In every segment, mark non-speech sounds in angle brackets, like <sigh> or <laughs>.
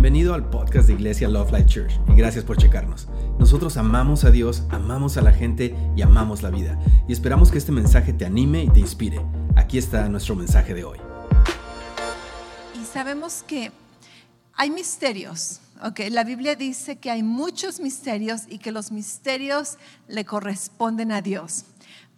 Bienvenido al podcast de Iglesia Love Life Church y gracias por checarnos. Nosotros amamos a Dios, amamos a la gente y amamos la vida. Y esperamos que este mensaje te anime y te inspire. Aquí está nuestro mensaje de hoy. Y sabemos que hay misterios. Okay, la Biblia dice que hay muchos misterios y que los misterios le corresponden a Dios.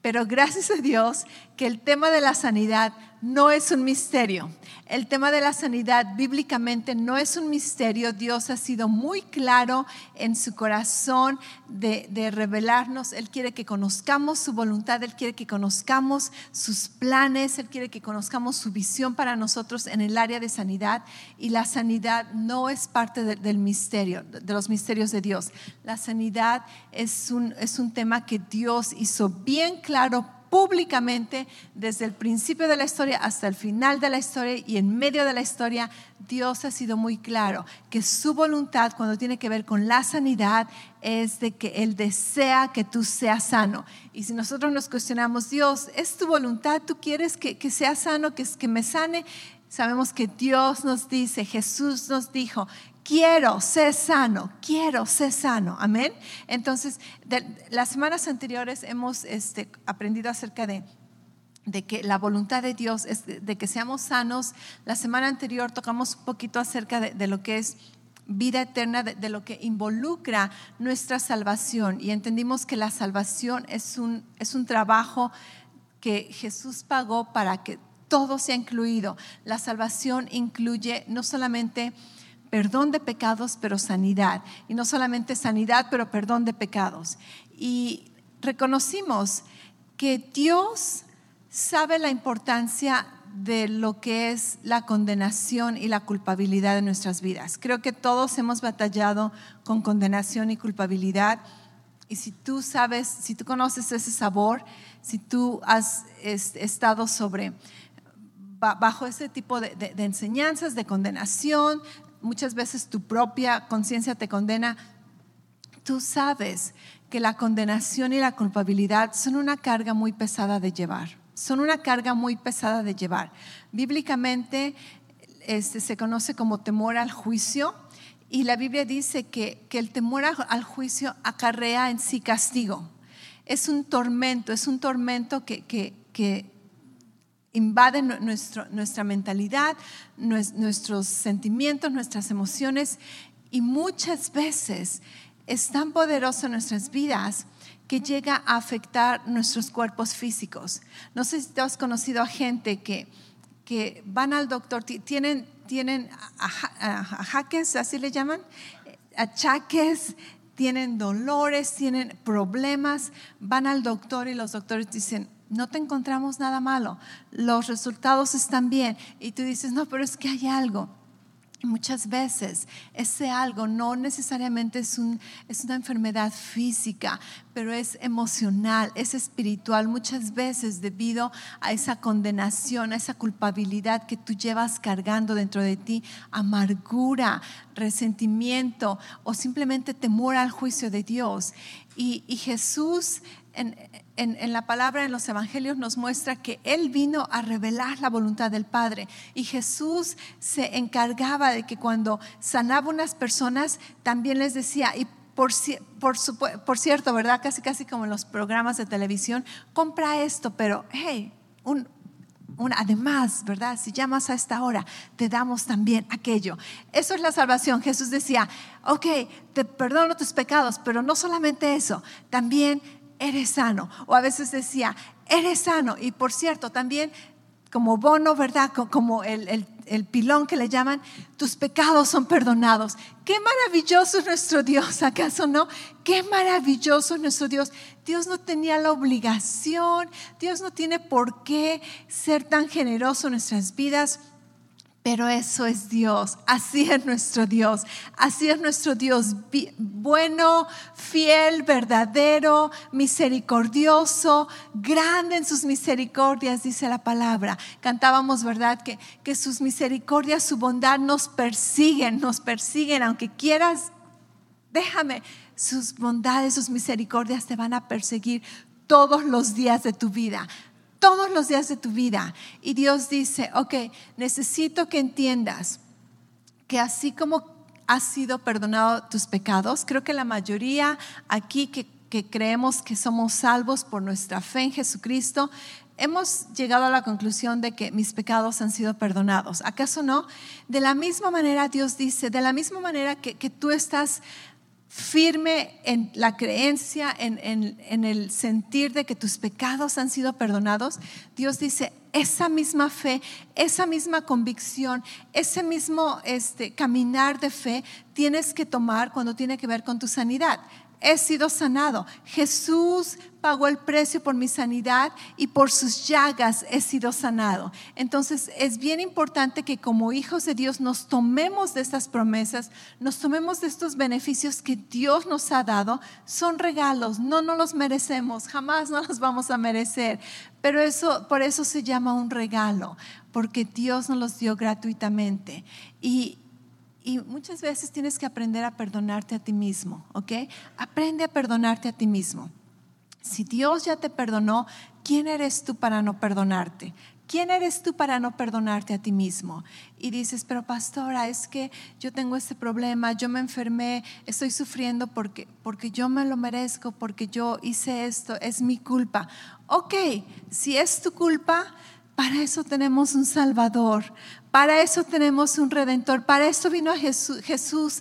Pero gracias a Dios que el tema de la sanidad no es un misterio. El tema de la sanidad bíblicamente no es un misterio. Dios ha sido muy claro en su corazón de, revelarnos. Él quiere que conozcamos su voluntad, Él quiere que conozcamos sus planes, Él quiere que conozcamos su visión para nosotros en el área de sanidad. Y la sanidad no es parte del misterio, de los misterios de Dios. La sanidad es un, es un tema que Dios hizo bien claro públicamente desde el principio de la historia hasta el final de la historia y en medio de la historia, Dios ha sido muy claro que su voluntad cuando tiene que ver con la sanidad es de que Él desea que tú seas sano. Y si nosotros nos cuestionamos, Dios, ¿es tu voluntad? ¿Tú quieres que, que sea sano, que, que me sane? Sabemos que Dios nos dice, Jesús nos dijo, quiero ser sano, quiero ser sano. Amén. Entonces, las semanas anteriores hemos este, aprendido acerca de de que la voluntad de Dios es de, que seamos sanos. La semana anterior tocamos un poquito acerca de, lo que es vida eterna, de, lo que involucra nuestra salvación. Y entendimos que la salvación es un, es un trabajo que Jesús pagó para que todo sea incluido. La salvación incluye no solamente perdón de pecados, pero sanidad. Y no solamente sanidad, pero perdón de pecados. Y reconocimos que Dios sabe la importancia de lo que es la condenación y la culpabilidad de nuestras vidas. Creo que todos hemos batallado con condenación y culpabilidad. Y si tú sabes, si tú conoces ese sabor, si tú has estado sobre bajo ese tipo de, de enseñanzas de condenación, muchas veces tu propia conciencia te condena, tú sabes que la condenación y la culpabilidad son una carga muy pesada de llevar. Son una carga muy pesada de llevar. Bíblicamente este, se conoce como temor al juicio y la Biblia dice que, el temor al juicio acarrea en sí castigo. Es un tormento, es un tormento que, que invade nuestro, nuestra mentalidad, nuestros sentimientos, nuestras emociones y muchas veces es tan poderoso en nuestras vidas que llega a afectar nuestros cuerpos físicos. No sé si has conocido a gente que, que van al doctor, tienen, tienen así le llaman, achaques, tienen dolores, tienen problemas, van al doctor y los doctores dicen, no te encontramos nada malo, los resultados están bien. Y tú dices, no, pero es que hay algo. muchas veces ese algo no necesariamente es, un, es una enfermedad física, pero es emocional, es espiritual, muchas veces debido a esa condenación, a esa culpabilidad que tú llevas cargando dentro de ti, amargura, resentimiento o simplemente temor al juicio de Dios. Y, y Jesús en, en, la palabra, en los evangelios, nos muestra que Él vino a revelar la voluntad del Padre. Y Jesús se encargaba de que cuando sanaba unas personas, también les decía, y por, por, por cierto, ¿verdad? Casi, casi como en los programas de televisión, compra esto, pero hey, un, un, además, ¿verdad? Si llamas a esta hora, te damos también aquello. Eso es la salvación. Jesús decía, ok, te perdono tus pecados, pero no solamente eso, también eres sano. O a veces decía, eres sano. Y por cierto, también como bono, ¿verdad? Como el, el, pilón que le llaman, tus pecados son perdonados. Qué maravilloso es nuestro Dios, ¿acaso no? Qué maravilloso es nuestro Dios. Dios no tenía la obligación, Dios no tiene por qué ser tan generoso en nuestras vidas pero eso es Dios, así es nuestro Dios, así es nuestro Dios, bueno, fiel, verdadero, misericordioso, grande en sus misericordias, dice la palabra. Cantábamos, ¿verdad? Que, que sus misericordias, su bondad nos persiguen, nos persiguen, aunque quieras, déjame, sus bondades, sus misericordias te van a perseguir todos los días de tu vida todos los días de tu vida. Y Dios dice, ok, necesito que entiendas que así como has sido perdonado tus pecados. Creo que la mayoría aquí que, creemos que somos salvos por nuestra fe en Jesucristo, hemos llegado a la conclusión de que mis pecados han sido perdonados. ¿Acaso no? De la misma manera Dios dice, de la misma manera que, que tú estás firme en la creencia, en, en, en, el sentir de que tus pecados han sido perdonados, Dios dice, esa misma fe, esa misma convicción, ese mismo este, caminar de fe tienes que tomar cuando tiene que ver con tu sanidad he sido sanado. Jesús pagó el precio por mi sanidad y por sus llagas he sido sanado. Entonces es bien importante que como hijos de Dios nos tomemos de estas promesas, nos tomemos de estos beneficios que Dios nos ha dado. Son regalos, no nos los merecemos, jamás nos los vamos a merecer. Pero eso, por eso se llama un regalo, porque Dios nos los dio gratuitamente. Y, y muchas veces tienes que aprender a perdonarte a ti mismo, ¿ok? Aprende a perdonarte a ti mismo. Si Dios ya te perdonó, ¿quién eres tú para no perdonarte? ¿Quién eres tú para no perdonarte a ti mismo? Y dices, pero pastora, es que yo tengo este problema, yo me enfermé, estoy sufriendo porque, porque yo me lo merezco, porque yo hice esto, es mi culpa. Ok, si es tu culpa, para eso tenemos un Salvador, para eso tenemos un redentor, para eso vino Jesús,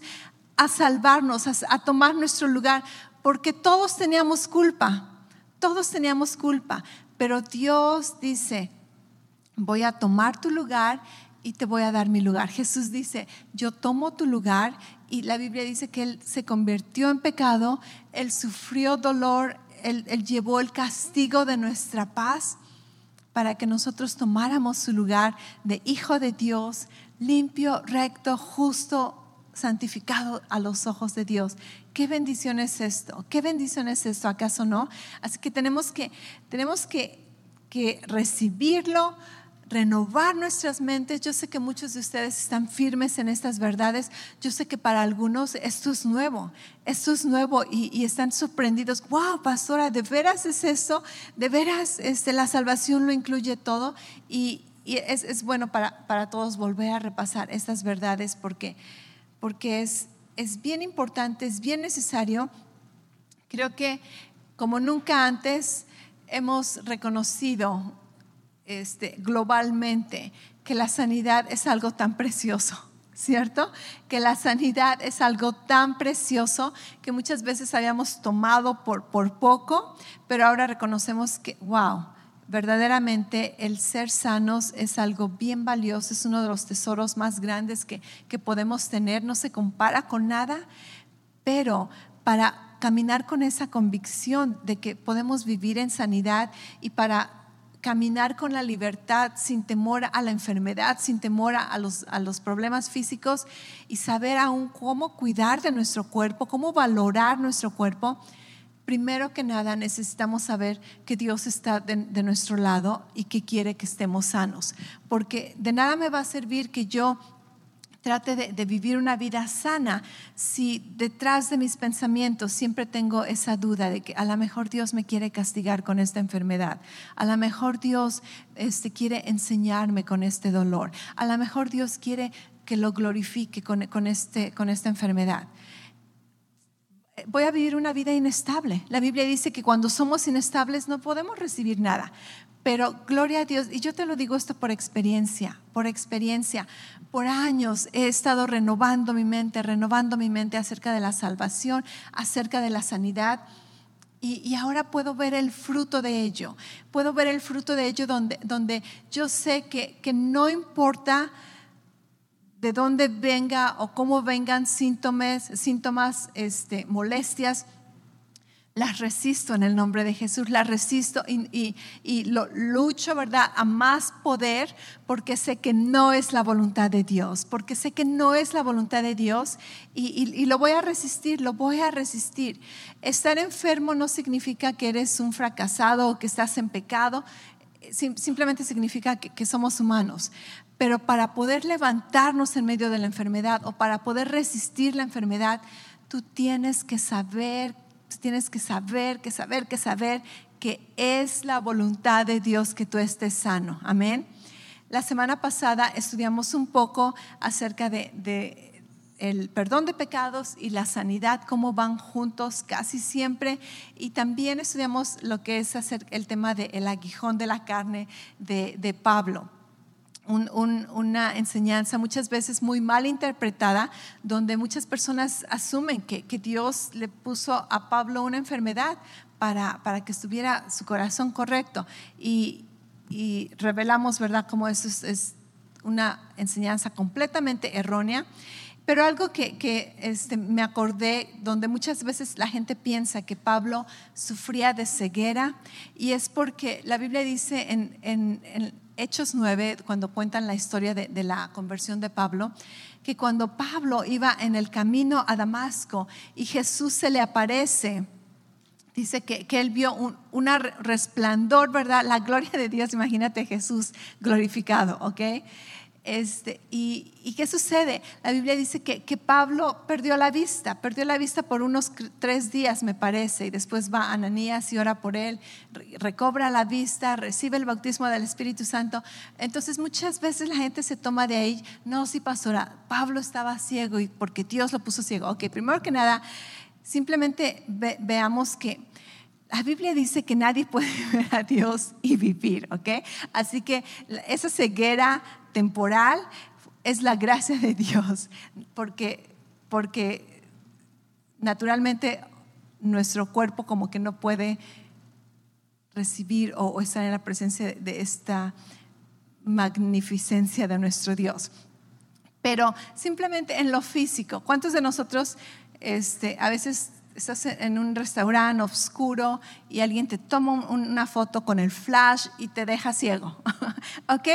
a salvarnos, a, tomar nuestro lugar, porque todos teníamos culpa, todos teníamos culpa, pero Dios dice, voy a tomar tu lugar y te voy a dar mi lugar. Jesús dice, yo tomo tu lugar. Y la Biblia dice que Él se convirtió en pecado, Él sufrió dolor, él, llevó el castigo de nuestra paz para que nosotros tomáramos su lugar de hijo de Dios, limpio, recto, justo, santificado a los ojos de Dios. ¿Qué bendición es esto? ¿Qué bendición es esto? ¿Acaso no? Así que tenemos que, tenemos que, que recibirlo, renovar nuestras mentes. Yo sé que muchos de ustedes están firmes en estas verdades. Yo sé que para algunos esto es nuevo, esto es nuevo y, están sorprendidos. Wow, pastora, ¿de veras es eso? ¿De veras este, la salvación lo incluye todo? Y, es, bueno para, para, todos volver a repasar estas verdades porque, porque es, es bien importante, es bien necesario. Creo que como nunca antes hemos reconocido este, globalmente que la sanidad es algo tan precioso, ¿cierto? Que la sanidad es algo tan precioso que muchas veces habíamos tomado por, por poco, pero ahora reconocemos que, wow, verdaderamente el ser sanos es algo bien valioso, es uno de los tesoros más grandes que, que podemos tener, no se compara con nada, pero para caminar con esa convicción de que podemos vivir en sanidad y para caminar con la libertad sin temor a la enfermedad, sin temor a los, a los problemas físicos y saber aún cómo cuidar de nuestro cuerpo, cómo valorar nuestro cuerpo, primero que nada necesitamos saber que Dios está de, de, nuestro lado y que quiere que estemos sanos. Porque de nada me va a servir que yo trate de, vivir una vida sana si detrás de mis pensamientos siempre tengo esa duda de que a lo mejor Dios me quiere castigar con esta enfermedad, a lo mejor Dios este, quiere enseñarme con este dolor, a lo mejor Dios quiere que lo glorifique con, con, este, con esta enfermedad voy a vivir una vida inestable. La Biblia dice que cuando somos inestables no podemos recibir nada. Pero gloria a Dios, y yo te lo digo esto por experiencia, por experiencia. Por años he estado renovando mi mente, renovando mi mente acerca de la salvación, acerca de la sanidad. Y, ahora puedo ver el fruto de ello. Puedo ver el fruto de ello donde, donde yo sé que, que no importa de dónde venga o cómo vengan síntomas, síntomas este, molestias las resisto en el nombre de Jesús, las resisto y, lo lucho, ¿verdad?, a más poder porque sé que no es la voluntad de Dios, porque sé que no es la voluntad de Dios y, lo voy a resistir, lo voy a resistir. Estar enfermo no significa que eres un fracasado o que estás en pecado, simplemente significa que somos humanos. Pero para poder levantarnos en medio de la enfermedad o para poder resistir la enfermedad, tú tienes que saber tienes que saber, que saber, que saber que es la voluntad de Dios que tú estés sano. Amén. La semana pasada estudiamos un poco acerca de, el perdón de pecados y la sanidad, cómo van juntos casi siempre. Y también estudiamos lo que es hacer el tema del aguijón de la carne de, Pablo. Una enseñanza muchas veces muy mal interpretada, donde muchas personas asumen que, Dios le puso a Pablo una enfermedad para, para que estuviera su corazón correcto. Y, revelamos, ¿verdad?, cómo eso es una enseñanza completamente errónea. Pero algo que, este, me acordé, donde muchas veces la gente piensa que Pablo sufría de ceguera, y es porque la Biblia dice en, Hechos 9, cuando cuentan la historia de, la conversión de Pablo, que cuando Pablo iba en el camino a Damasco y Jesús se le aparece, dice que, él vio un una resplandor, ¿verdad? La gloria de Dios, imagínate Jesús glorificado, ¿ok? Este, y, qué sucede? La Biblia dice que, Pablo perdió la vista, perdió la vista por unos tres días, me parece, y después va Ananías y ora por él, recobra la vista, recibe el bautismo del Espíritu Santo. Entonces muchas veces la gente se toma de ahí, no, sí, pastora, Pablo estaba ciego y porque Dios lo puso ciego. Ok, primero que nada, simplemente veamos que la Biblia dice que nadie puede <laughs> ver a Dios y vivir, ¿ok? Así que esa ceguera temporal es la gracia de Dios, porque, porque naturalmente nuestro cuerpo como que no puede recibir o, estar en la presencia de esta magnificencia de nuestro Dios. Pero simplemente en lo físico, ¿cuántos de nosotros este, a veces estás en un restaurante oscuro y alguien te toma una foto con el flash y te deja ciego. <laughs> ¿Ok?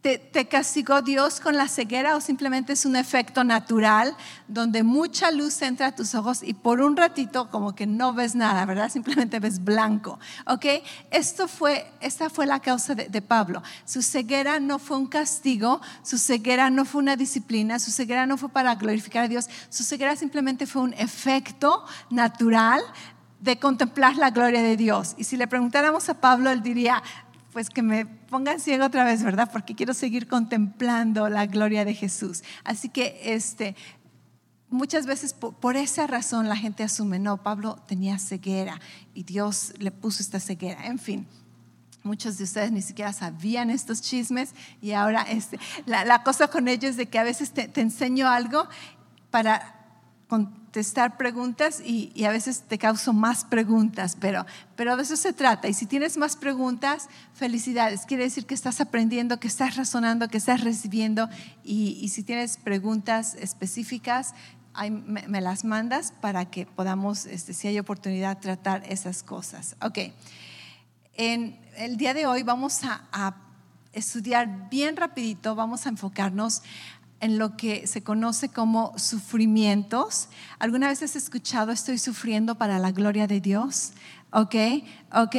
¿Te, castigó Dios con la ceguera o simplemente es un efecto natural donde mucha luz entra a tus ojos y por un ratito como que no ves nada, ¿verdad? Simplemente ves blanco, ¿ok? Esto fue, esta fue la causa de, de Pablo. Su ceguera no fue un castigo, su ceguera no fue una disciplina, su ceguera no fue para glorificar a Dios, su ceguera simplemente fue un efecto natural de contemplar la gloria de Dios. Y si le preguntáramos a Pablo, él diría, pues que me pongan ciego otra vez, ¿verdad? Porque quiero seguir contemplando la gloria de Jesús. Así que este, muchas veces por, esa razón la gente asume, no, Pablo tenía ceguera y Dios le puso esta ceguera. En fin, muchos de ustedes ni siquiera sabían estos chismes y ahora este, la, cosa con ellos es de que a veces te, te enseño algo para contestar preguntas y, a veces te causo más preguntas, pero, pero de eso se trata. Y si tienes más preguntas, felicidades. Quiere decir que estás aprendiendo, que estás razonando, que estás recibiendo. Y, si tienes preguntas específicas, me, las mandas para que podamos, este, si hay oportunidad, tratar esas cosas. Ok. En el día de hoy vamos a, a estudiar bien rapidito, vamos a enfocarnos en lo que se conoce como sufrimientos. ¿Alguna vez has escuchado estoy sufriendo para la gloria de Dios? Ok, ok,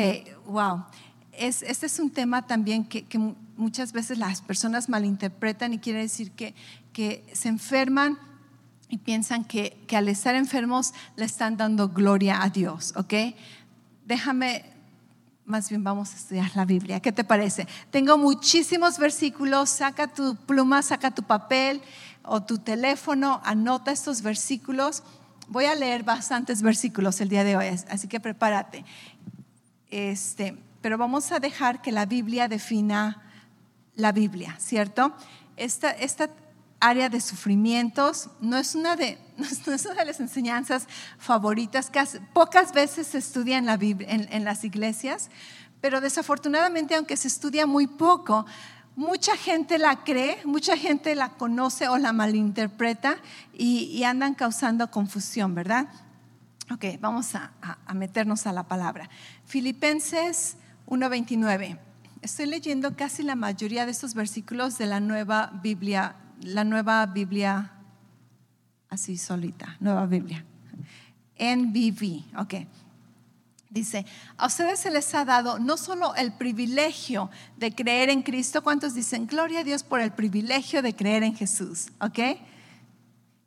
wow. Es, este es un tema también que, muchas veces las personas malinterpretan y quiere decir que, que se enferman y piensan que, que al estar enfermos le están dando gloria a Dios, ¿ok? Déjame más bien vamos a estudiar la Biblia. ¿Qué te parece? Tengo muchísimos versículos, saca tu pluma, saca tu papel o tu teléfono, anota estos versículos. Voy a leer bastantes versículos el día de hoy, así que prepárate. Este, pero vamos a dejar que la Biblia defina la Biblia, ¿cierto? Esta, esta área de sufrimientos no es una de, <laughs> no es una de las enseñanzas favoritas que pocas veces se estudia en, las iglesias, pero desafortunadamente aunque se estudia muy poco, mucha gente la cree, mucha gente la conoce o la malinterpreta y, andan causando confusión, ¿verdad? Ok, vamos a, a meternos a la palabra. Filipenses 1.29. Estoy leyendo casi la mayoría de estos versículos de la nueva Biblia la nueva Biblia, así solita, nueva Biblia. NBV, ok. Dice, a ustedes se les ha dado no solo el privilegio de creer en Cristo, ¿cuántos dicen, gloria a Dios por el privilegio de creer en Jesús? ¿Ok?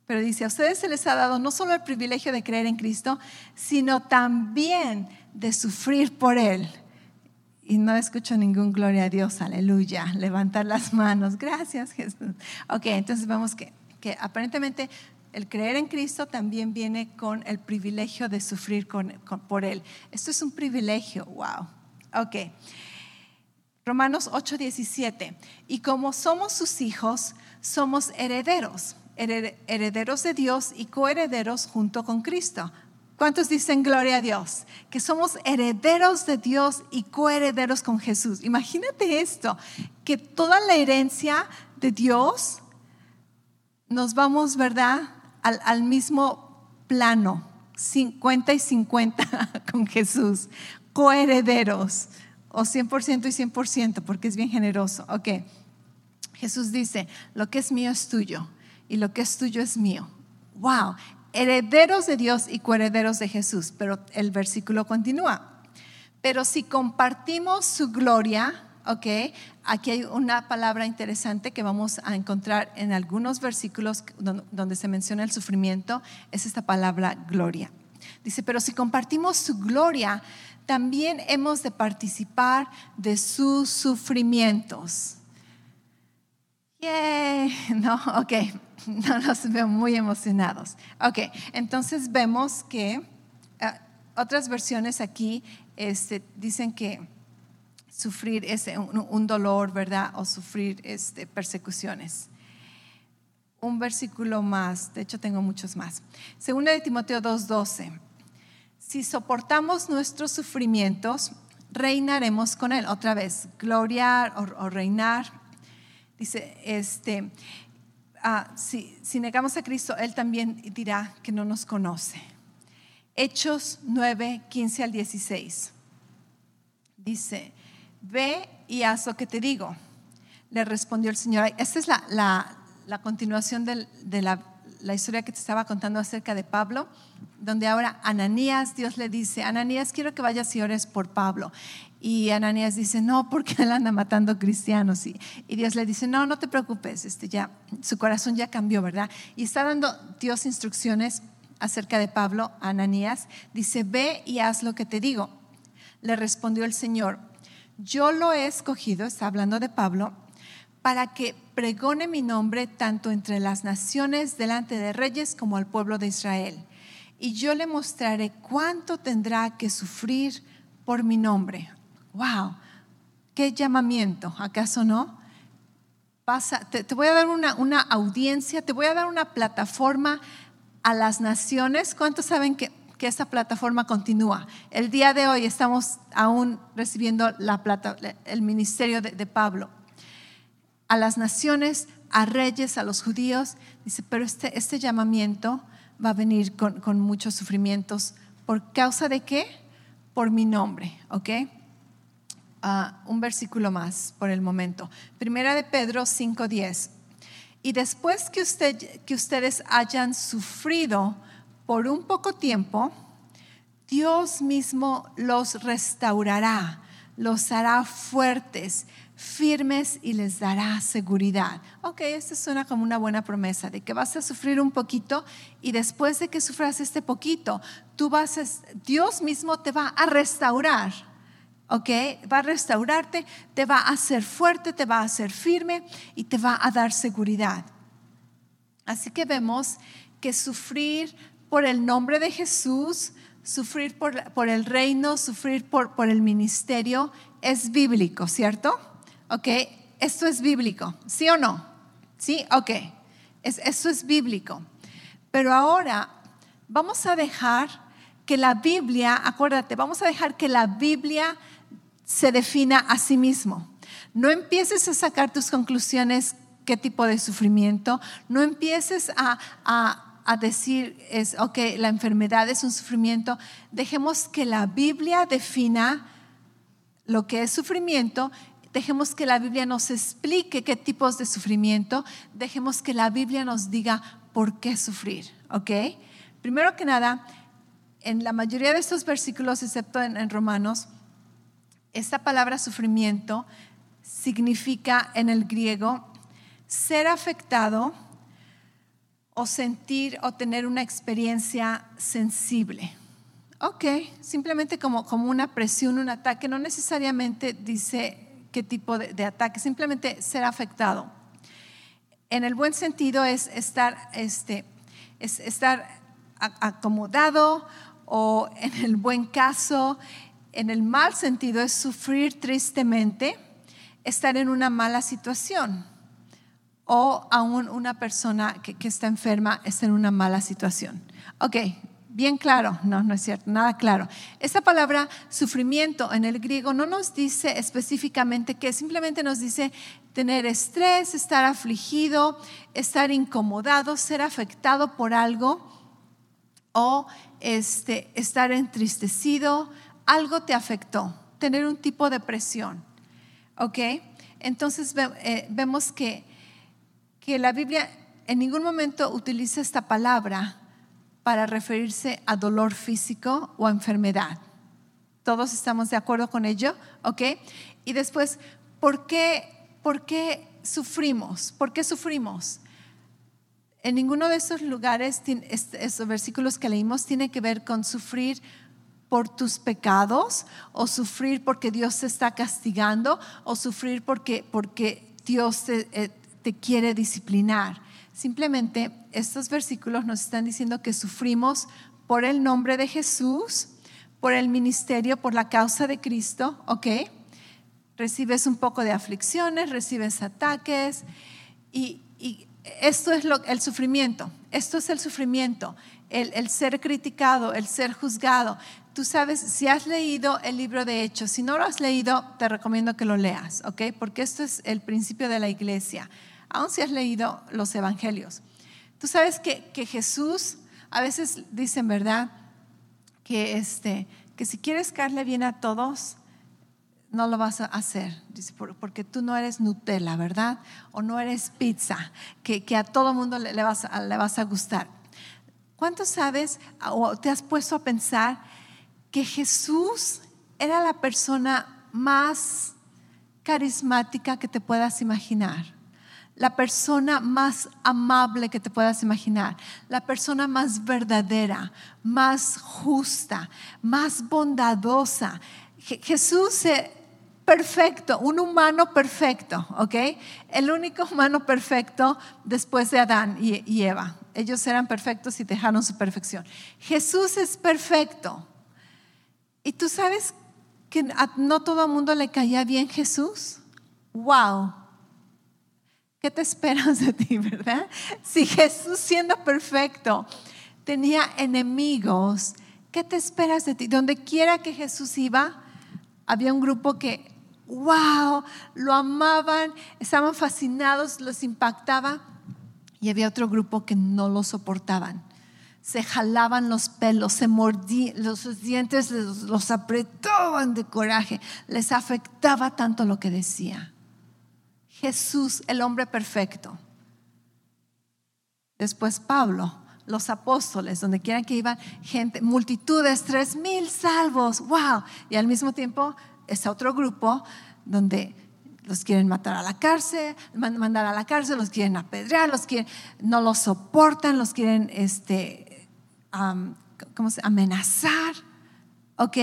Pero dice, a ustedes se les ha dado no solo el privilegio de creer en Cristo, sino también de sufrir por Él y no escucho ningún gloria a Dios, aleluya. Levantar las manos, gracias Jesús. Ok, entonces vemos que que aparentemente el creer en Cristo también viene con el privilegio de sufrir por Él. Esto es un privilegio, wow. Ok. Romanos 8:17. Y como somos sus hijos, somos herederos, herederos de Dios y coherederos junto con Cristo. ¿Cuántos dicen gloria a Dios? Que somos herederos de Dios y coherederos con Jesús. Imagínate esto, que toda la herencia de Dios nos vamos, ¿verdad? Al, mismo plano, 50 y 50 <laughs> con Jesús, coherederos o 100% y 100%, porque es bien generoso. Ok, Jesús dice, lo que es mío es tuyo y lo que es tuyo es mío. Wow, herederos de Dios y coherederos de Jesús. Pero el versículo continúa. Pero si compartimos su gloria, ok, aquí hay una palabra interesante que vamos a encontrar en algunos versículos donde se menciona el sufrimiento, es esta palabra gloria. Dice, pero si compartimos su gloria, también hemos de participar de sus sufrimientos. <laughs> No, ok, <laughs> no nos veo muy emocionados. Ok, entonces vemos que eh, otras versiones aquí este, dicen que sufrir es un, dolor, ¿verdad? O sufrir este, persecuciones. Un versículo más, de hecho tengo muchos más. Segunda de Timoteo 2.12 si soportamos nuestros sufrimientos, reinaremos con Él. Otra vez, gloriar o, reinar. Dice, este, ah, si, negamos a Cristo, Él también dirá que no nos conoce. Hechos 9, 15 al 16. Dice, ve y haz lo que te digo. Le respondió el Señor. Esta es la, la continuación de la la historia que te estaba contando acerca de Pablo, donde ahora Ananías, Dios le dice, Ananías, quiero que vayas y ores por Pablo. Y Ananías dice, no, porque él anda matando cristianos. Y, y, Dios le dice, no, no te preocupes, este ya, su corazón ya cambió, ¿verdad? Y está dando Dios instrucciones acerca de Pablo a Ananías. Dice, ve y haz lo que te digo. Le respondió el Señor, yo lo he escogido, está hablando de Pablo, para que pregone mi nombre tanto entre las naciones delante de reyes como al pueblo de Israel. Y yo le mostraré cuánto tendrá que sufrir por mi nombre. ¡Wow! ¡Qué llamamiento! ¿Acaso no? Pasa, te, voy a dar una, una audiencia, te voy a dar una plataforma a las naciones. ¿Cuántos saben que, que esta plataforma continúa? El día de hoy estamos aún recibiendo la plata, el ministerio de Pablo a las naciones, a reyes, a los judíos. Dice, pero este, este llamamiento va a venir con, muchos sufrimientos. ¿Por causa de qué? Por mi nombre, ¿ok? Ah, un versículo más por el momento. Primera de Pedro 5.10. Y después que, usted, que ustedes hayan sufrido por un poco tiempo, Dios mismo los restaurará, los hará fuertes, firmes y les dará seguridad. Ok, esto suena como una buena promesa de que vas a sufrir un poquito y después de que sufras este poquito, tú vas a, Dios mismo te va a restaurar. ¿ok? Va a restaurarte, te va a hacer fuerte, te va a hacer firme y te va a dar seguridad. Así que vemos que sufrir por el nombre de Jesús, sufrir por, el reino, sufrir por, por el ministerio es bíblico, ¿cierto? ¿Ok? Esto es bíblico, ¿sí o no? ¿Sí? Ok. Es, esto es bíblico. Pero ahora vamos a dejar que la Biblia, acuérdate, vamos a dejar que la Biblia se defina a sí mismo. No empieces a sacar tus conclusiones, qué tipo de sufrimiento, no empieces a, a, a decir, es, ok, la enfermedad es un sufrimiento. Dejemos que la Biblia defina lo que es sufrimiento Dejemos que la Biblia nos explique qué tipos de sufrimiento. Dejemos que la Biblia nos diga por qué sufrir. ¿Ok? Primero que nada, en la mayoría de estos versículos, excepto en, Romanos, esta palabra sufrimiento significa en el griego ser afectado o sentir o tener una experiencia sensible. Ok, simplemente como, como una presión, un ataque, no necesariamente dice qué tipo de, ataque, simplemente ser afectado. En el buen sentido es estar, este, es estar acomodado o en el buen caso, en el mal sentido es sufrir tristemente, estar en una mala situación o aún una persona que, que está enferma está en una mala situación. Ok, bien claro, no, no es cierto, nada claro. Esa palabra sufrimiento en el griego no nos dice específicamente qué, simplemente nos dice tener estrés, estar afligido, estar incomodado, ser afectado por algo o este, estar entristecido, algo te afectó, tener un tipo de presión. ¿Ok? Entonces eh, vemos que, que la Biblia en ningún momento utiliza esta palabra para referirse a dolor físico o a enfermedad. ¿Todos estamos de acuerdo con ello? ¿Ok? Y después, ¿por qué, por qué sufrimos? ¿Por qué sufrimos? En ninguno de esos lugares, esos versículos que leímos, tiene que ver con sufrir por tus pecados o sufrir porque Dios te está castigando o sufrir porque, porque Dios te, eh, te quiere disciplinar. Simplemente estos versículos nos están diciendo que sufrimos por el nombre de Jesús, por el ministerio, por la causa de Cristo, ¿ok? Recibes un poco de aflicciones, recibes ataques y, esto es el sufrimiento, esto es el sufrimiento, el, ser criticado, el ser juzgado. Tú sabes, si has leído el libro de Hechos, si no lo has leído, te recomiendo que lo leas, ¿ok? Porque esto es el principio de la iglesia, aun si has leído los evangelios. Tú sabes que, que Jesús, a veces dicen, ¿verdad? Que, este, que si quieres caerle bien a todos, no lo vas a hacer, porque tú no eres Nutella, ¿verdad? O no eres pizza, que, a todo mundo le, vas, le vas a gustar. ¿Cuánto sabes o te has puesto a pensar que Jesús era la persona más carismática que te puedas imaginar? La persona más amable que te puedas imaginar, la persona más verdadera, más justa, más bondadosa. Jesús se, perfecto, un humano perfecto, ¿ok? El único humano perfecto después de Adán y, Eva. Ellos eran perfectos y dejaron su perfección. Jesús es perfecto. Y tú sabes que no todo el mundo le caía bien Jesús. ¡Wow! ¿Qué te esperas de ti, verdad? Si Jesús siendo perfecto tenía enemigos, ¿qué te esperas de ti? Donde quiera que Jesús iba, había un grupo que wow, lo amaban, estaban fascinados, los impactaba. Y había otro grupo que no lo soportaban. Se jalaban los pelos, se mordían, los dientes los, apretaban de coraje. Les afectaba tanto lo que decía. Jesús, el hombre perfecto. Después Pablo, los apóstoles, donde quieran que iban, gente, multitudes, tres mil salvos, wow. Y al mismo tiempo es otro grupo donde los quieren matar a la cárcel, mandar a la cárcel, los quieren apedrear, los quieren, no los soportan, los quieren este, ¿cómo se? amenazar. ¿Ok?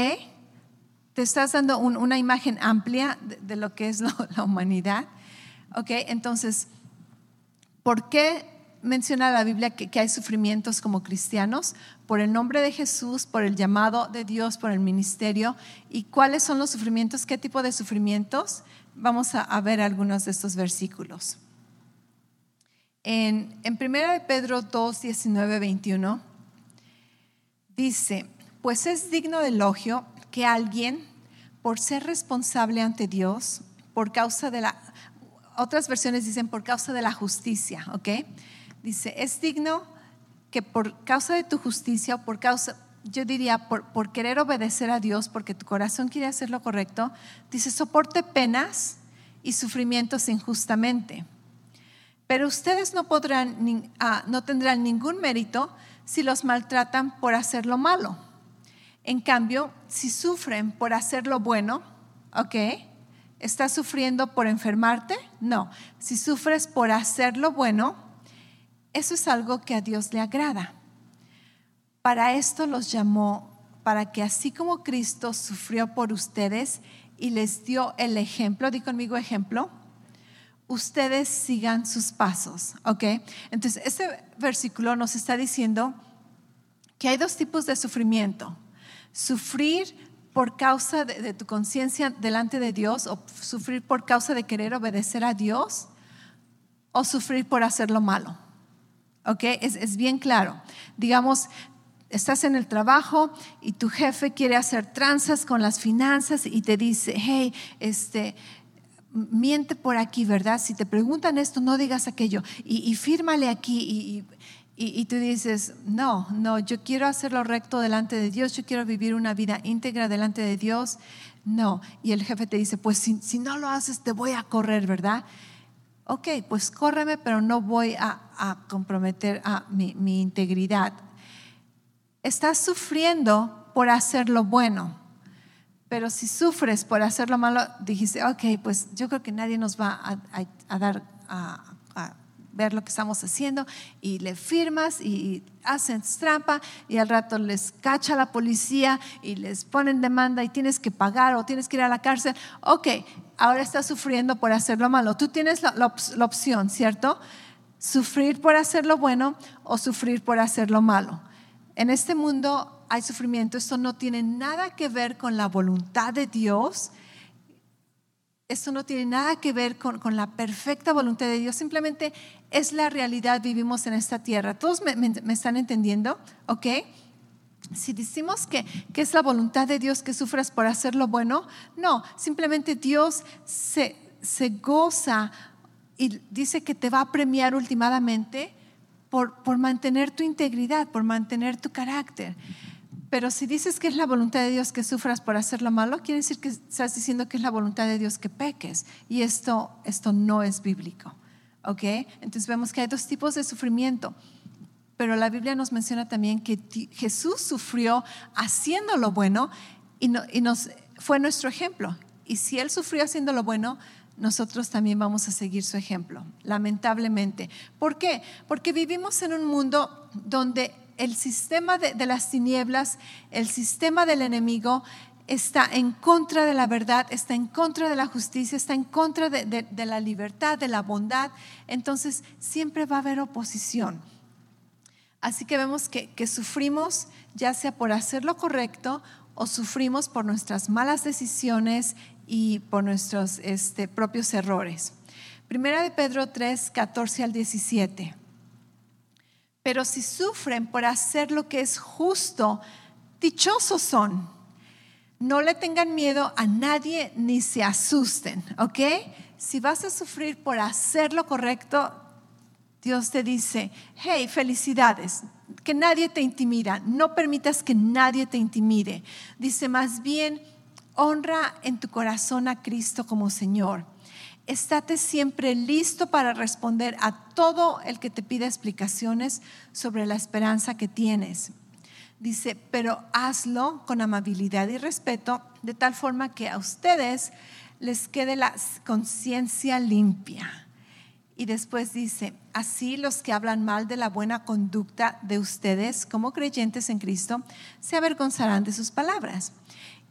Te estás dando una imagen amplia de, lo que es la humanidad. ¿Ok? Entonces, ¿por qué menciona la Biblia que, hay sufrimientos como cristianos por el nombre de Jesús, por el llamado de Dios, por el ministerio. ¿Y cuáles son los sufrimientos? ¿Qué tipo de sufrimientos? Vamos a, ver algunos de estos versículos. En, en 1 Pedro 2, 19, 21 dice, pues es digno de elogio que alguien, por ser responsable ante Dios, por causa de la, otras versiones dicen por causa de la justicia, ¿ok? Dice, es digno que por causa de tu justicia o por causa, yo diría, por, por querer obedecer a Dios, porque tu corazón quiere hacer lo correcto, dice, soporte penas y sufrimientos injustamente. Pero ustedes no, podrán, ah, no tendrán ningún mérito si los maltratan por hacer lo malo. En cambio, si sufren por hacer lo bueno, ¿ok? ¿Estás sufriendo por enfermarte? No. Si sufres por hacer lo bueno, eso es algo que a Dios le agrada. Para esto los llamó, para que así como Cristo sufrió por ustedes y les dio el ejemplo, di conmigo ejemplo, ustedes sigan sus pasos, ¿ok? Entonces, este versículo nos está diciendo que hay dos tipos de sufrimiento. Sufrir por causa de, tu conciencia delante de Dios o sufrir por causa de querer obedecer a Dios o sufrir por hacer lo malo. ¿Ok? Es, es bien claro. Digamos, estás en el trabajo y tu jefe quiere hacer tranzas con las finanzas y te dice, hey, este, miente por aquí, ¿verdad? Si te preguntan esto, no digas aquello y, fírmale aquí y, y, tú dices, no, no, yo quiero hacerlo recto delante de Dios, yo quiero vivir una vida íntegra delante de Dios. No, y el jefe te dice, pues si, no lo haces, te voy a correr, ¿verdad? Ok, pues córreme, pero no voy a, comprometer a mi, mi integridad. Estás sufriendo por hacer lo bueno pero si sufres por hacer lo malo, dijiste, ok, pues yo creo que nadie nos va a, dar a, ver lo que estamos haciendo y le firmas y hacen trampa y al rato les cacha la policía y les ponen demanda y tienes que pagar o tienes que ir a la cárcel. Ok, ahora estás sufriendo por hacer lo malo. Tú tienes la, la opción, ¿cierto? Sufrir por hacer lo bueno o sufrir por hacer lo malo. En este mundo hay sufrimiento, esto no tiene nada que ver con la voluntad de Dios. Esto no tiene nada que ver con, la perfecta voluntad de Dios, simplemente es la realidad, vivimos en esta tierra. ¿Todos me, están entendiendo? ¿Ok? Si decimos que, que, es la voluntad de Dios que sufras por hacer lo bueno, no, simplemente Dios se, se goza y dice que te va a premiar últimamente por, por mantener tu integridad, por mantener tu carácter. Pero si dices que es la voluntad de Dios que sufras por hacer lo malo, quiere decir que estás diciendo que es la voluntad de Dios que peques. Y esto, esto no es bíblico. ¿Ok? Entonces vemos que hay dos tipos de sufrimiento. Pero la Biblia nos menciona también que Jesús sufrió haciendo lo bueno y, nos, fue nuestro ejemplo. Y si Él sufrió haciendo lo bueno, nosotros también vamos a seguir su ejemplo, lamentablemente. ¿Por qué? Porque vivimos en un mundo donde el sistema de, las tinieblas, el sistema del enemigo, está en contra de la verdad, está en contra de la justicia, está en contra de, la libertad, de la bondad. Entonces siempre va a haber oposición. Así que vemos que, sufrimos ya sea por hacer lo correcto o sufrimos por nuestras malas decisiones y por nuestros este, propios errores. Primera de Pedro 3, 14 al 17. Pero si sufren por hacer lo que es justo, dichosos son. No le tengan miedo a nadie ni se asusten, ¿ok? Si vas a sufrir por hacer lo correcto, Dios te dice, hey, felicidades, que nadie te intimida, no permitas que nadie te intimide. Dice más bien, honra en tu corazón a Cristo como Señor estate siempre listo para responder a todo el que te pida explicaciones sobre la esperanza que tienes. Dice, pero hazlo con amabilidad y respeto, de tal forma que a ustedes les quede la conciencia limpia. Y después dice, así los que hablan mal de la buena conducta de ustedes como creyentes en Cristo se avergonzarán de sus palabras.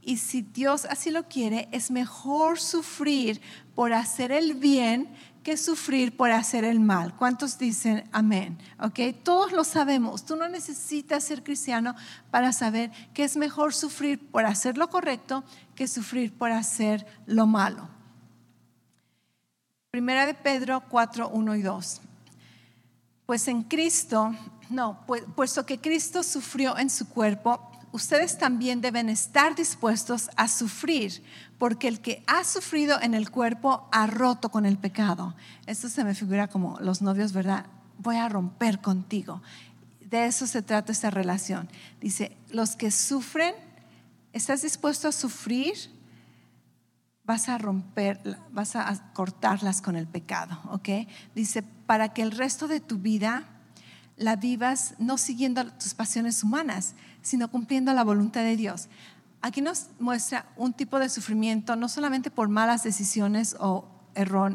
Y si Dios así lo quiere, es mejor sufrir por hacer el bien que sufrir por hacer el mal. ¿Cuántos dicen amén? ¿Ok? Todos lo sabemos. Tú no necesitas ser cristiano para saber que es mejor sufrir por hacer lo correcto que sufrir por hacer lo malo. Primera de Pedro 4, 1 y 2. Pues en Cristo, no, pues, puesto que Cristo sufrió en su cuerpo, ustedes también deben estar dispuestos a sufrir, porque el que ha sufrido en el cuerpo ha roto con el pecado. Esto se me figura como los novios, ¿verdad? Voy a romper contigo. De eso se trata esta relación. Dice, los que sufren, ¿estás dispuesto a sufrir? Vas a romper, vas a cortarlas con el pecado, ¿ok? Dice, para que el resto de tu vida la vivas no siguiendo tus pasiones humanas, sino cumpliendo la voluntad de Dios. Aquí nos muestra un tipo de sufrimiento, no solamente por malas decisiones o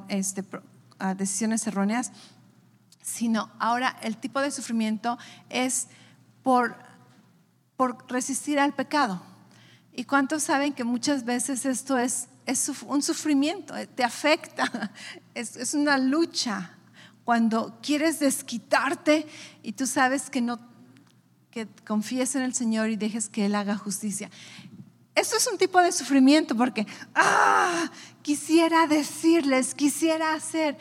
este, ah, decisiones erróneas, sino ahora el tipo de sufrimiento es por, por resistir al pecado. ¿Y cuántos saben que muchas veces esto es es un sufrimiento, te afecta, <laughs> es, es una lucha. Cuando quieres desquitarte y tú sabes que no, que confíes en el Señor y dejes que Él haga justicia. Eso es un tipo de sufrimiento porque, ah, quisiera decirles, quisiera hacer,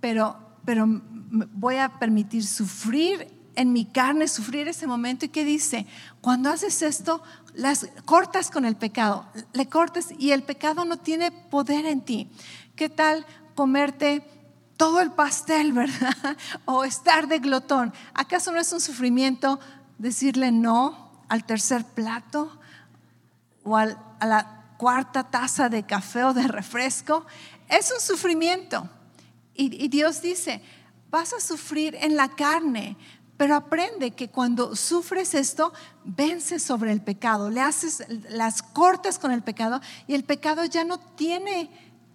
pero, pero voy a permitir sufrir en mi carne, sufrir ese momento. ¿Y qué dice? Cuando haces esto, las cortas con el pecado, le cortes y el pecado no tiene poder en ti. ¿Qué tal comerte todo el pastel, <laughs> verdad? O estar de glotón. ¿Acaso no es un sufrimiento decirle no al tercer plato o a la cuarta taza de café o de refresco? Es un sufrimiento. y Dios dice, vas a sufrir en la carne, pero aprende que cuando sufres esto, vences sobre el pecado, le haces las cortes con el pecado y el pecado ya no tiene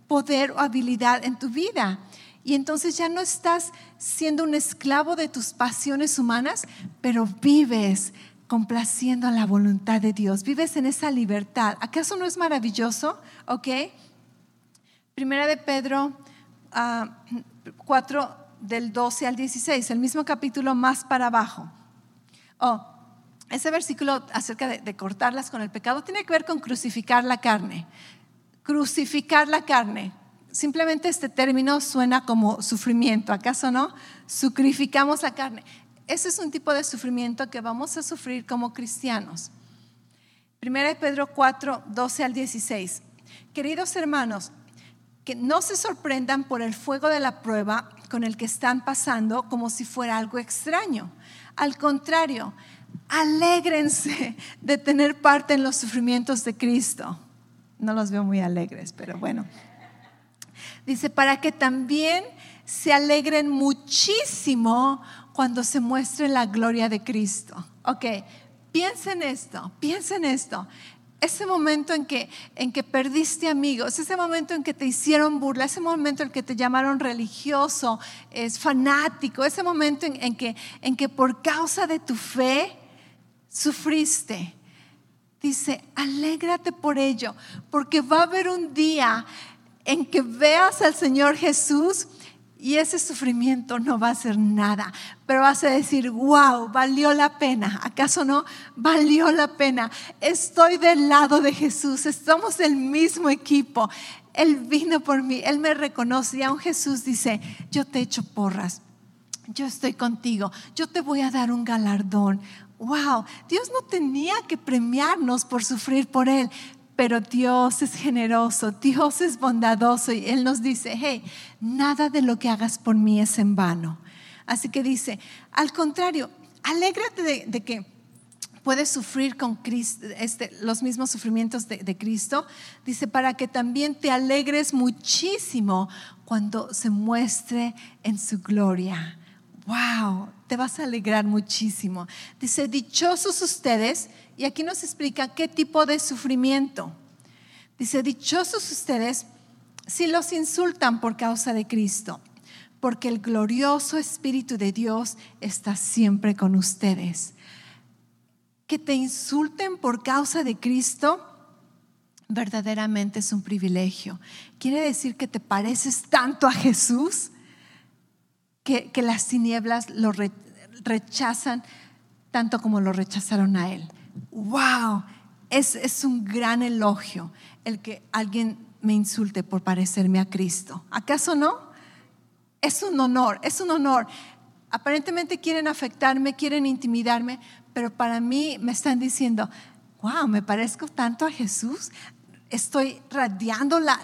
poder o habilidad en tu vida. Y entonces ya no estás siendo un esclavo de tus pasiones humanas, pero vives complaciendo a la voluntad de Dios, vives en esa libertad. ¿Acaso no es maravilloso? ¿Ok? Primera de Pedro 4, ah, del 12 al 16, el mismo capítulo más para abajo. Oh, ese versículo acerca de, cortarlas con el pecado tiene que ver con crucificar la carne. Crucificar la carne. Simplemente este término suena como sufrimiento, ¿acaso no? Sacrificamos la carne. Ese es un tipo de sufrimiento que vamos a sufrir como cristianos. Primera de Pedro 4, 12 al 16. Queridos hermanos, que no se sorprendan por el fuego de la prueba con el que están pasando como si fuera algo extraño. Al contrario, alégrense de tener parte en los sufrimientos de Cristo. No los veo muy alegres, pero bueno. Dice, para que también se alegren muchísimo cuando se muestre la gloria de Cristo. Ok, piensen esto, piensen esto ese momento en que, en que perdiste amigos, ese momento en que te hicieron burla, ese momento en que te llamaron religioso, es fanático, ese momento en, que, en que por causa de tu fe sufriste. Dice, alégrate por ello, porque va a haber un día en que veas al Señor Jesús y ese sufrimiento no va a ser nada, pero vas a decir, wow, valió la pena. ¿Acaso no? Valió la pena. Estoy del lado de Jesús, estamos del mismo equipo. Él vino por mí, Él me reconoce y aún Jesús dice, yo te echo porras, yo estoy contigo, yo te voy a dar un galardón. Wow, Dios no tenía que premiarnos por sufrir por Él, pero Dios es generoso, Dios es bondadoso y Él nos dice, hey, nada de lo que hagas por mí es en vano. Así que dice, al contrario, alégrate de, que puedes sufrir con Cristo, este, los mismos sufrimientos de, de, Cristo, dice, para que también te alegres muchísimo cuando se muestre en su gloria. ¡Wow! Te vas a alegrar muchísimo. Dice, dichosos ustedes y aquí nos explica qué tipo de sufrimiento. Dice, dichosos ustedes si los insultan por causa de Cristo, porque el glorioso Espíritu de Dios está siempre con ustedes. Que te insulten por causa de Cristo verdaderamente es un privilegio. Quiere decir que te pareces tanto a Jesús que, las tinieblas lo rechazan tanto como lo rechazaron a Él wow, es, es un gran elogio el que alguien me insulte por parecerme a Cristo. ¿Acaso no? Es un honor, es un honor. Aparentemente quieren afectarme, quieren intimidarme, pero para mí me están diciendo, wow, me parezco tanto a Jesús estoy radiando la,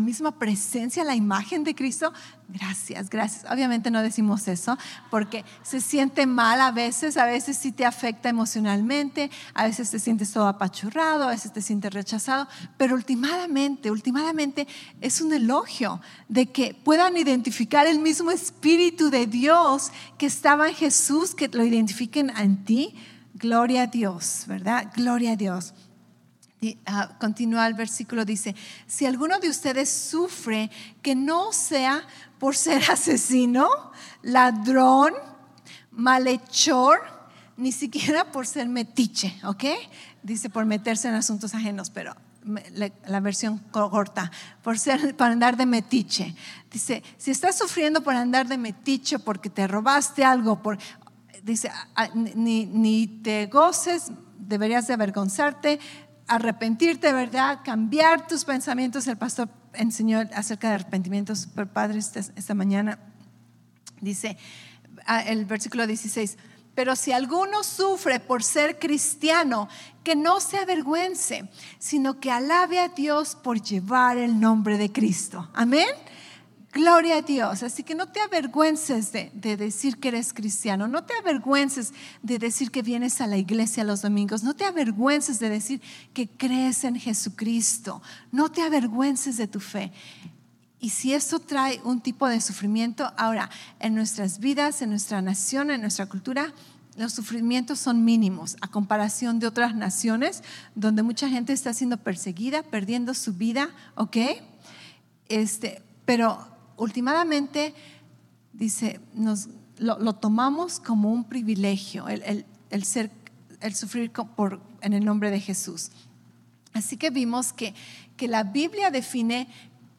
misma presencia, la imagen de Cristo. Gracias, gracias. Obviamente no decimos eso porque se siente mal a veces, a veces sí te afecta emocionalmente, a veces te sientes todo apachurrado, a veces te sientes rechazado, pero últimamente, últimamente es un elogio de que puedan identificar el mismo Espíritu de Dios que estaba en Jesús, que lo identifiquen en ti. Gloria a Dios, ¿verdad? Gloria a Dios. Ah, continúa el versículo, dice, si alguno de ustedes sufre, que no sea por ser <laughs> asesino, ladrón, malhechor, ni siquiera por ser metiche, ¿ok? Dice por meterse en asuntos ajenos, pero la versión corta, por, ser, por andar de metiche. Dice, si estás sufriendo por andar de metiche porque te robaste algo, por, dice, ni, ni te goces, deberías de avergonzarte, arrepentirte, ¿verdad? Cambiar tus pensamientos. El pastor enseñó acerca de arrepentimientos, padre, esta, esta mañana. Dice el versículo 16, pero si alguno sufre por ser cristiano, que no se avergüence, sino que alabe a Dios por llevar el nombre de Cristo. Amén. Gloria a Dios. Así que no te avergüences de, decir que eres cristiano. No te avergüences de decir que vienes a la iglesia los domingos. No te avergüences de decir que crees en Jesucristo. No te avergüences de tu fe. Y si esto trae un tipo de sufrimiento, ahora, en nuestras vidas, en nuestra nación, en nuestra cultura, los sufrimientos son mínimos a comparación de otras naciones donde mucha gente está siendo perseguida, perdiendo su vida, ¿ok? Este, pero últimamente, dice, nos, lo, tomamos como un privilegio, el, ser, el sufrir por, en el nombre de Jesús. Así que vimos que, que la Biblia define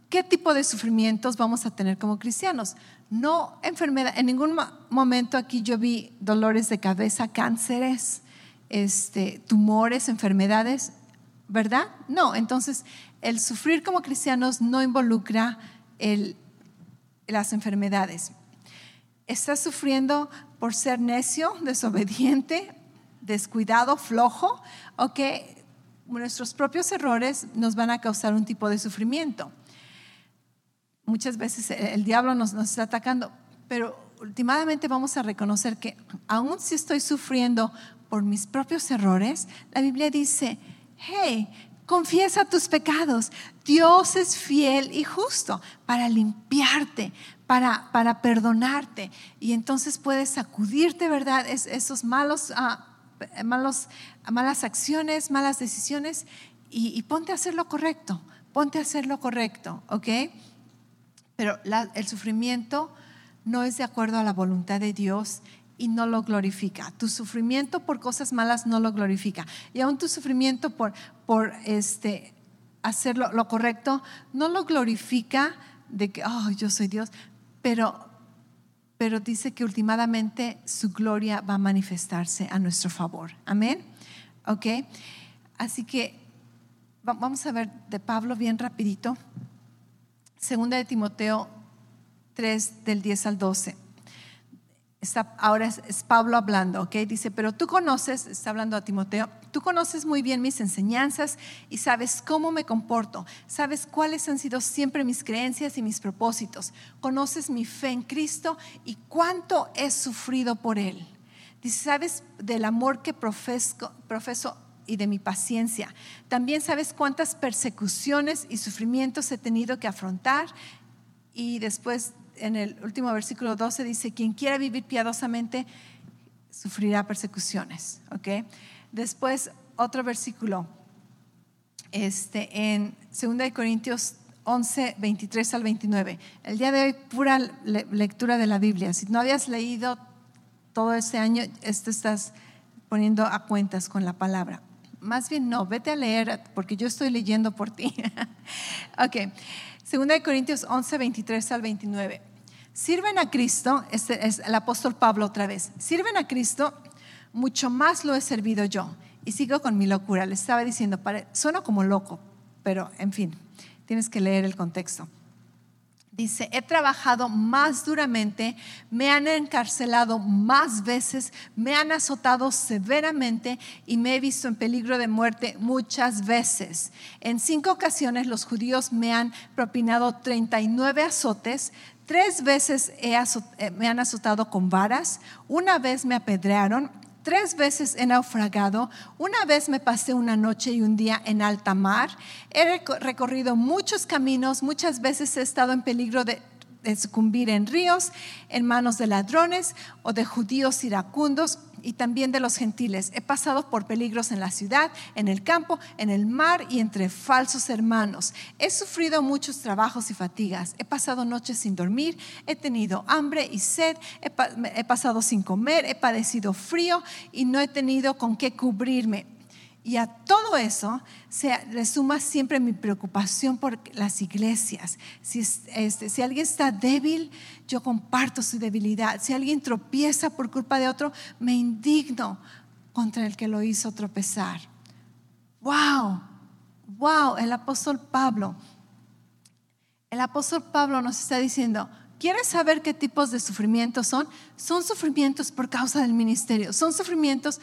qué tipo de sufrimientos vamos a tener como cristianos. No enfermedad, en ningún momento aquí yo vi dolores de cabeza, cánceres, este, tumores, enfermedades, ¿verdad? No, entonces el sufrir como cristianos no involucra las enfermedades. ¿Estás sufriendo por ser necio, <laughs> desobediente, descuidado, flojo? Ok, nuestros propios errores nos van a causar un tipo de sufrimiento muchas veces el diablo nos, está atacando, pero últimamente vamos a reconocer que aun si estoy sufriendo por mis propios errores, la Biblia dice, hey, confiesa tus pecados. Dios es fiel y justo para limpiarte, para, para perdonarte. Y entonces puedes sacudirte, ¿verdad? Es, esos malos, uh, malos, malas acciones, malas decisiones y, y ponte a hacer lo correcto. Ponte a hacer lo correcto, ¿ok? Pero el sufrimiento no es de acuerdo a la voluntad de Dios y no lo glorifica. Tu sufrimiento por cosas malas no lo glorifica. Y aún tu sufrimiento por, por este, hacer lo, correcto no lo glorifica de que, oh, yo soy Dios, pero, pero dice que últimamente su gloria va a manifestarse a nuestro favor. Amén. ¿Ok? Así que vamos a ver de Pablo bien rapidito. Segunda de Timoteo 3 del 10 al 12. Ahora es, Pablo hablando, ¿ok? Dice, pero tú conoces, está hablando a Timoteo, tú conoces muy bien mis enseñanzas y sabes cómo me comporto, sabes cuáles han sido siempre mis creencias y mis propósitos, conoces mi fe en Cristo y cuánto he sufrido por Él. Dice, sabes del amor que profeso, profeso y de mi paciencia. También sabes cuántas persecuciones y sufrimientos he tenido que afrontar. Y después en el último versículo 12 dice, quien quiera vivir piadosamente sufrirá persecuciones. Después otro versículo este, en 2 Corintios 11, 23 al 29. El día de hoy, pura lectura de la Biblia. Si no habías leído todo este año, esto estás poniendo a cuentas con la palabra más bien no, vete a leer porque yo estoy leyendo por ti. <laughs> ok, 2 Corintios 11, 23 al 29. Sirven a Cristo, este es el apóstol Pablo otra vez, sirven a Cristo, mucho más lo he servido yo. Y sigo con mi locura, le estaba diciendo, suena como loco, pero en fin, tienes que leer el contexto. Dice, he trabajado más duramente, me han encarcelado más veces, me han azotado severamente y me he visto en peligro de muerte muchas veces. En cinco ocasiones los judíos me han propinado 39 azotes, tres veces eh, me han azotado con varas, una vez me apedrearon Tres veces he naufragado, una vez me pasé una noche y un día en alta mar, he recorrido muchos caminos, muchas veces he estado en peligro de, sucumbir en ríos, en manos de ladrones o de judíos iracundos y también de los gentiles. He pasado por peligros en la ciudad, en el campo, en el mar y entre falsos hermanos. He sufrido muchos trabajos y fatigas. He pasado noches sin dormir, he tenido hambre y sed, he, pasado sin comer, he padecido frío y no he tenido con qué cubrirme. Y a todo eso se le suma siempre mi preocupación por las iglesias. Si, este, si alguien está débil, yo comparto su debilidad. Si alguien tropieza por culpa de otro, me indigno contra el que lo hizo tropezar. ¡Wow! ¡Wow! El apóstol Pablo. El apóstol Pablo nos está diciendo, ¿Quieres saber qué tipos de sufrimientos son? Son sufrimientos por causa del ministerio. Son sufrimientos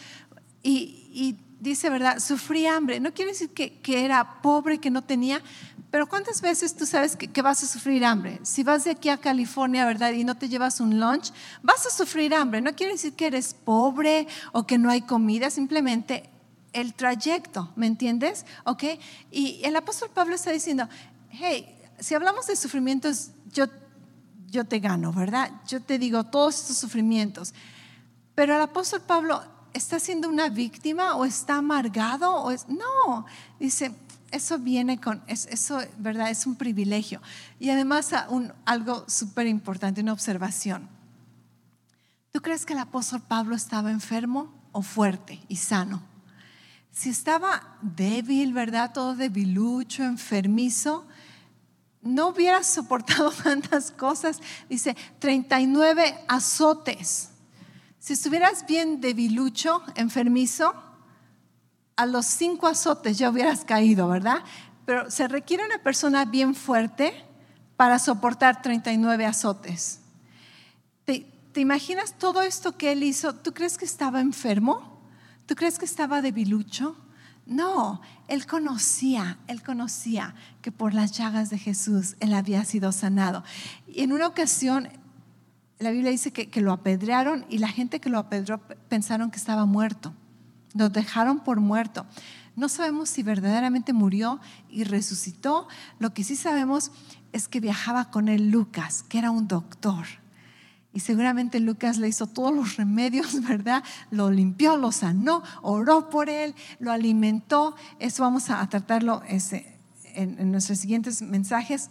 y, dice, ¿verdad? Sufrí hambre. No quiere decir que, era pobre, que no tenía, pero ¿cuántas veces tú sabes que, que, vas a sufrir hambre? Si vas de aquí a California, ¿verdad? Y no te llevas un lunch, vas a sufrir hambre. No quiere decir que eres pobre o que no hay comida, simplemente el trayecto, ¿me entiendes? ¿Ok? Y el apóstol Pablo está diciendo, hey, si hablamos de sufrimientos, yo yo te gano, ¿verdad? Yo te digo todos estos sufrimientos. Pero el apóstol Pablo está siendo una víctima o está amargado o es no, dice, eso viene con eso, ¿verdad? Es un privilegio. Y además un, algo súper importante, una observación. ¿Tú crees que el apóstol Pablo estaba enfermo o fuerte y sano? Si estaba débil, ¿verdad? Todo debilucho, enfermizo, no hubiera <laughs> soportado tantas cosas. Dice, 39 azotes. Si estuvieras bien debilucho, enfermizo, a los cinco azotes ya hubieras caído, ¿verdad? Pero se requiere una persona bien fuerte para soportar 39 azotes. ¿Te, ¿Te, imaginas todo esto que él hizo? ¿Tú crees que estaba enfermo? ¿Tú crees que estaba debilucho? No, él conocía, él conocía que por las llagas de Jesús él había sido sanado. Y en una ocasión, la Biblia dice que, lo apedrearon y la gente que lo apedreó pensaron que estaba muerto. Lo dejaron por muerto. No sabemos si verdaderamente murió y resucitó. Lo que sí sabemos es que viajaba con él Lucas, que era un doctor y seguramente Lucas le hizo todos los remedios, <laughs> ¿verdad? Lo limpió, lo sanó, oró por él, lo alimentó. Eso vamos a tratarlo ese, en nuestros siguientes mensajes.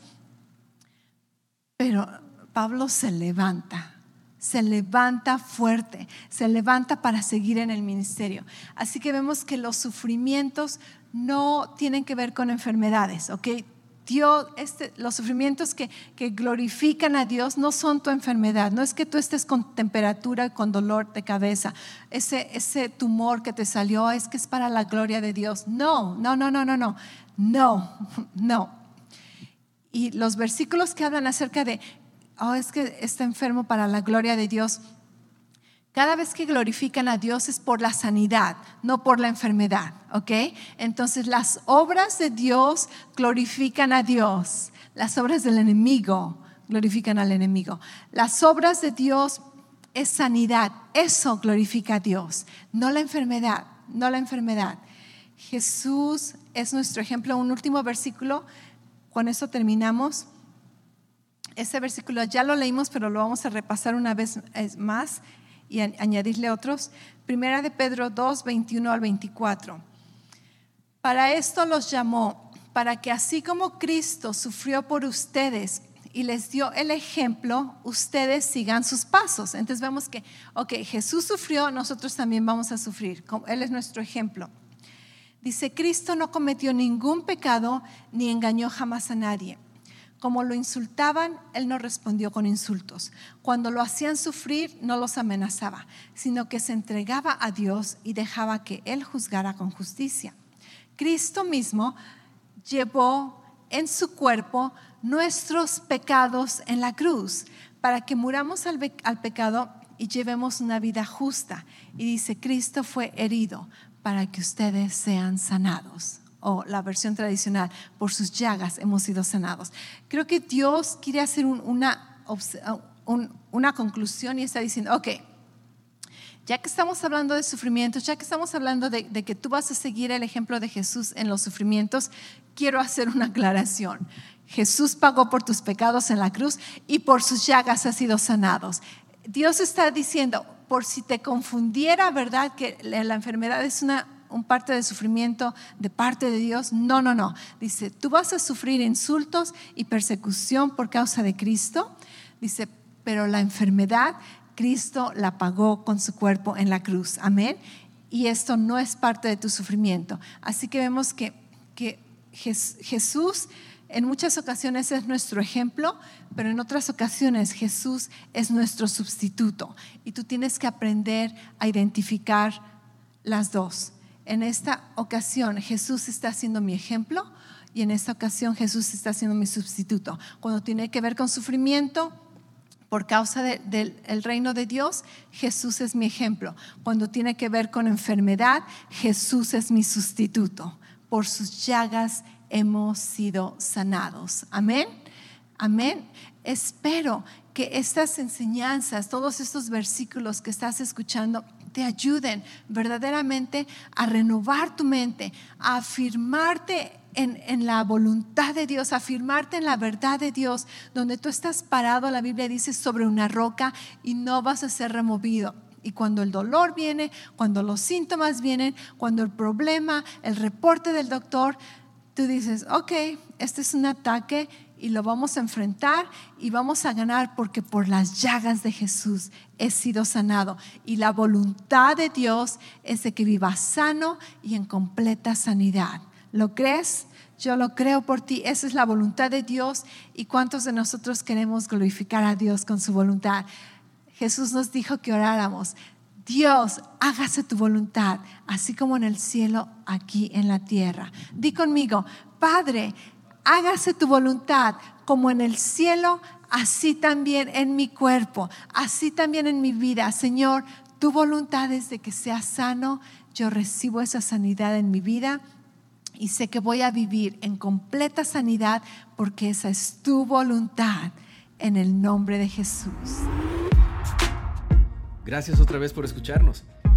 Pero Pablo se levanta, se levanta fuerte, se levanta para seguir en el ministerio. Así que vemos que los sufrimientos no tienen que ver con enfermedades, ¿ok? Dios, este, los sufrimientos que, glorifican a Dios no son tu enfermedad, no es que tú estés con temperatura, con dolor de cabeza, ese, ese tumor que te salió es que es para la gloria de Dios. No, no, no, no, no, no, no, <laughs> no. Y los versículos que hablan acerca de, oh, es que está enfermo para la gloria de Dios, cada vez que glorifican a Dios es por la sanidad, no por la enfermedad, ¿ok? Entonces las obras de Dios glorifican a Dios, las obras del enemigo glorifican al enemigo. Las obras de Dios es sanidad, eso glorifica a Dios, no la enfermedad, no la enfermedad. Jesús es nuestro ejemplo. Un último versículo, con eso terminamos. Ese versículo ya lo leímos, pero lo vamos a repasar una vez más y añadirle otros. Primera de Pedro 2, 21 al 24. Para esto los llamó, para que así como Cristo sufrió por ustedes y les dio el ejemplo, ustedes sigan sus pasos. Entonces vemos que, ok, Jesús sufrió, nosotros también vamos a sufrir. Él es nuestro ejemplo. Dice, Cristo no cometió ningún pecado ni engañó jamás a nadie. Como lo insultaban, él no respondió con insultos. Cuando lo hacían sufrir, no los amenazaba, sino que se entregaba a Dios y dejaba que él juzgara con justicia. Cristo mismo llevó en su cuerpo nuestros pecados en la cruz para que muramos al, pecado y llevemos una vida justa. Y dice, Cristo fue herido para que ustedes sean sanados o la versión tradicional, por sus llagas hemos sido sanados. Creo que Dios quiere hacer una, una conclusión y está diciendo, ok, ya que estamos hablando de sufrimientos, ya que estamos hablando de, de, que tú vas a seguir el ejemplo de Jesús en los sufrimientos, quiero hacer una aclaración. Jesús pagó por tus pecados en la cruz y por sus llagas has sido sanados. Dios está diciendo, por si te confundiera, ¿verdad? Que la enfermedad es una un parte de sufrimiento de parte de Dios. No, no, no. Dice, tú vas a sufrir insultos y persecución por causa de Cristo. Dice, pero la enfermedad Cristo la pagó con su cuerpo en la cruz. Amén. y esto no es parte de tu sufrimiento. Así que vemos que, que Jesús en muchas ocasiones es nuestro ejemplo, pero en otras ocasiones Jesús es nuestro sustituto. Y tú tienes que aprender a identificar las dos. En esta ocasión Jesús está siendo mi ejemplo y en esta ocasión Jesús está siendo mi sustituto. Cuando tiene que ver con sufrimiento, por causa del reino de Dios, Jesús es mi ejemplo. Cuando tiene que ver con enfermedad, Jesús es mi sustituto. Por sus llagas hemos sido sanados. Amén. Amén. Espero que estas enseñanzas, todos estos versículos que estás escuchando, te ayuden verdaderamente a renovar tu mente, a afirmarte en, en, la voluntad de Dios, afirmarte en la verdad de Dios, donde tú estás parado, la Biblia dice, sobre una roca y no vas a ser removido. Y cuando el dolor viene, cuando los síntomas vienen, cuando el problema, el reporte del doctor, tú dices, ok, este es un ataque y lo vamos a enfrentar y vamos a ganar porque por las llagas de Jesús he sido sanado. Y la voluntad de Dios es de que viva sano y en completa sanidad. ¿Lo crees? Yo lo creo por ti. Esa es la voluntad de Dios. ¿Y cuántos de nosotros queremos glorificar a Dios con su voluntad? Jesús nos dijo que oráramos. Dios, hágase tu voluntad, así como en el cielo, aquí en la tierra. Di conmigo, Padre, hágase tu voluntad como en el cielo, así también en mi cuerpo, así también en mi vida. Señor, tu voluntad es de que sea sano. Yo recibo esa sanidad en mi vida y sé que voy a vivir en completa sanidad porque esa es tu voluntad en el nombre de Jesús. Gracias otra vez por escucharnos.